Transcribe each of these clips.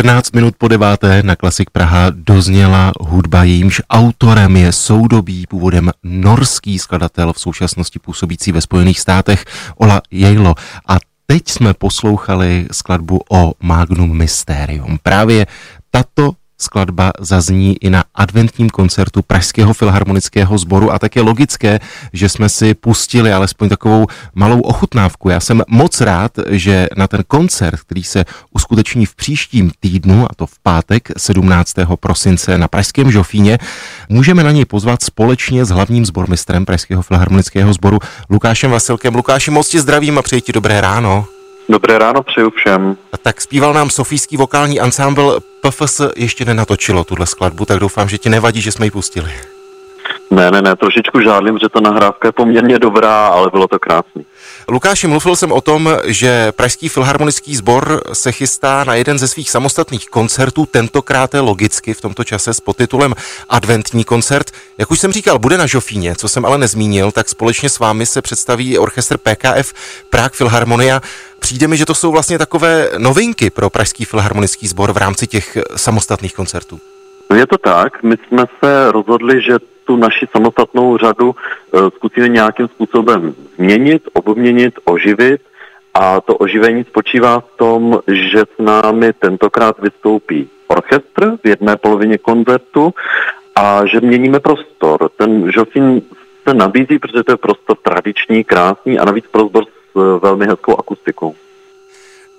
14 minut po deváté na Klasik Praha dozněla hudba, jejímž autorem je soudobý původem norský skladatel v současnosti působící ve Spojených státech Ola Jejlo. A teď jsme poslouchali skladbu o Magnum Mysterium. Právě tato skladba zazní i na adventním koncertu Pražského filharmonického sboru a tak je logické, že jsme si pustili alespoň takovou malou ochutnávku. Já jsem moc rád, že na ten koncert, který se uskuteční v příštím týdnu, a to v pátek 17. prosince na Pražském Žofíně, můžeme na něj pozvat společně s hlavním sbormistrem Pražského filharmonického sboru Lukášem Vasilkem. Lukáši, moc ti zdravím a přeji ti dobré ráno. Dobré ráno přeju všem. Tak zpíval nám sofijský vokální ansámbl PFS ještě nenatočilo tuhle skladbu, tak doufám, že ti nevadí, že jsme ji pustili. Ne, ne, ne, trošičku žádlím, že ta nahrávka je poměrně dobrá, ale bylo to krásný. Lukáši, mluvil jsem o tom, že Pražský filharmonický sbor se chystá na jeden ze svých samostatných koncertů, tentokrát logicky v tomto čase s podtitulem Adventní koncert. Jak už jsem říkal, bude na Žofíně, co jsem ale nezmínil, tak společně s vámi se představí orchestr PKF Prague Filharmonia. Přijde mi, že to jsou vlastně takové novinky pro Pražský filharmonický sbor v rámci těch samostatných koncertů. Je to tak, my jsme se rozhodli, že tu naši samostatnou řadu eh, zkusíme nějakým způsobem změnit, obměnit, oživit a to oživení spočívá v tom, že s námi tentokrát vystoupí orchestr v jedné polovině koncertu a že měníme prostor. Ten Žofín se nabízí, protože to je prostor tradiční, krásný a navíc prostor s eh, velmi hezkou akustikou.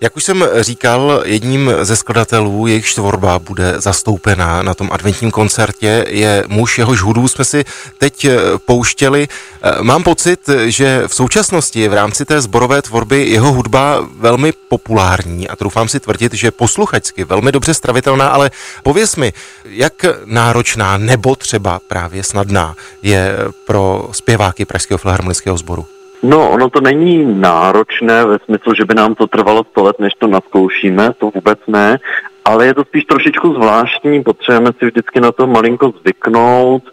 Jak už jsem říkal, jedním ze skladatelů, jejich tvorba bude zastoupená na tom adventním koncertě, je muž, jehož hudbu jsme si teď eh, pouštěli. Eh, mám pocit, že v současnosti je v rámci té zborové tvorby jeho hudba velmi populární a troufám si tvrdit, že posluchačsky velmi dobře stravitelná, ale pověs mi, jak náročná nebo třeba právě snadná je pro zpěváky Pražského filharmonického sboru? No, ono to není náročné ve smyslu, že by nám to trvalo 100 let, než to naskoušíme, to vůbec ne, ale je to spíš trošičku zvláštní, potřebujeme si vždycky na to malinko zvyknout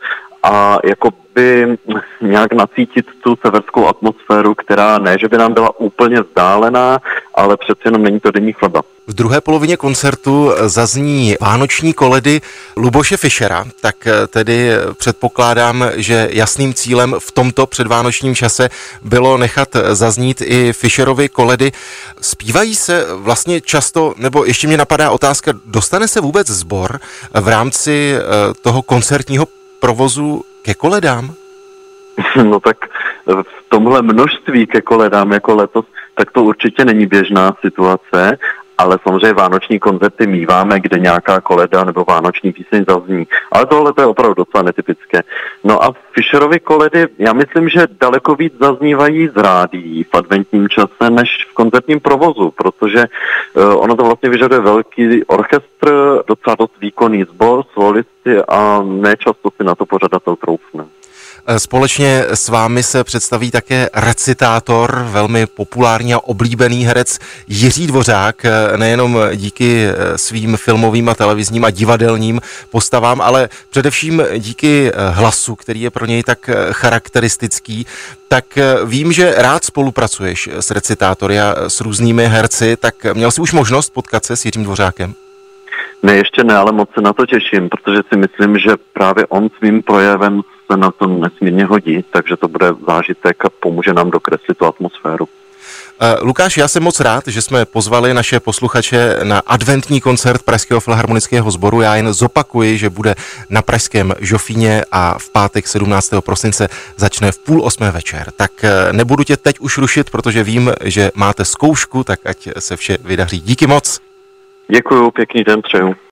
a jako by nějak nacítit tu severskou atmosféru, která ne, že by nám byla úplně vzdálená, ale přece jenom není to denní chleba. V druhé polovině koncertu zazní vánoční koledy Luboše Fischera, tak tedy předpokládám, že jasným cílem v tomto předvánočním čase bylo nechat zaznít i Fischerovi koledy. Zpívají se vlastně často, nebo ještě mě napadá otázka, dostane se vůbec sbor v rámci eh, toho koncertního provozu ke koledám? No tak v tomhle množství ke koledám jako letos, tak to určitě není běžná situace ale samozřejmě vánoční koncerty míváme, kde nějaká koleda nebo vánoční píseň zazní. Ale tohle to je opravdu docela netypické. No a Fischerovi koledy, já myslím, že daleko víc zaznívají z rádií v adventním čase než v koncertním provozu, protože uh, ono to vlastně vyžaduje velký orchestr, docela dost výkonný sbor, solisty a nečasto si na to pořadatel troufne. Společně s vámi se představí také recitátor, velmi populární a oblíbený herec Jiří Dvořák, nejenom díky svým filmovým a televizním a divadelním postavám, ale především díky hlasu, který je pro něj tak charakteristický. Tak vím, že rád spolupracuješ s recitátory a s různými herci, tak měl jsi už možnost potkat se s Jiřím Dvořákem? Ne, ještě ne, ale moc se na to těším, protože si myslím, že právě on svým projevem se na to nesmírně hodí, takže to bude zážitek a pomůže nám dokreslit tu atmosféru. Eh, Lukáš, já jsem moc rád, že jsme pozvali naše posluchače na adventní koncert Pražského filharmonického sboru. Já jen zopakuji, že bude na Pražském Žofíně a v pátek 17. prosince začne v půl osmé večer. Tak eh, nebudu tě teď už rušit, protože vím, že máte zkoušku, tak ať se vše vydaří. Díky moc. Děkuju, pěkný den přeju.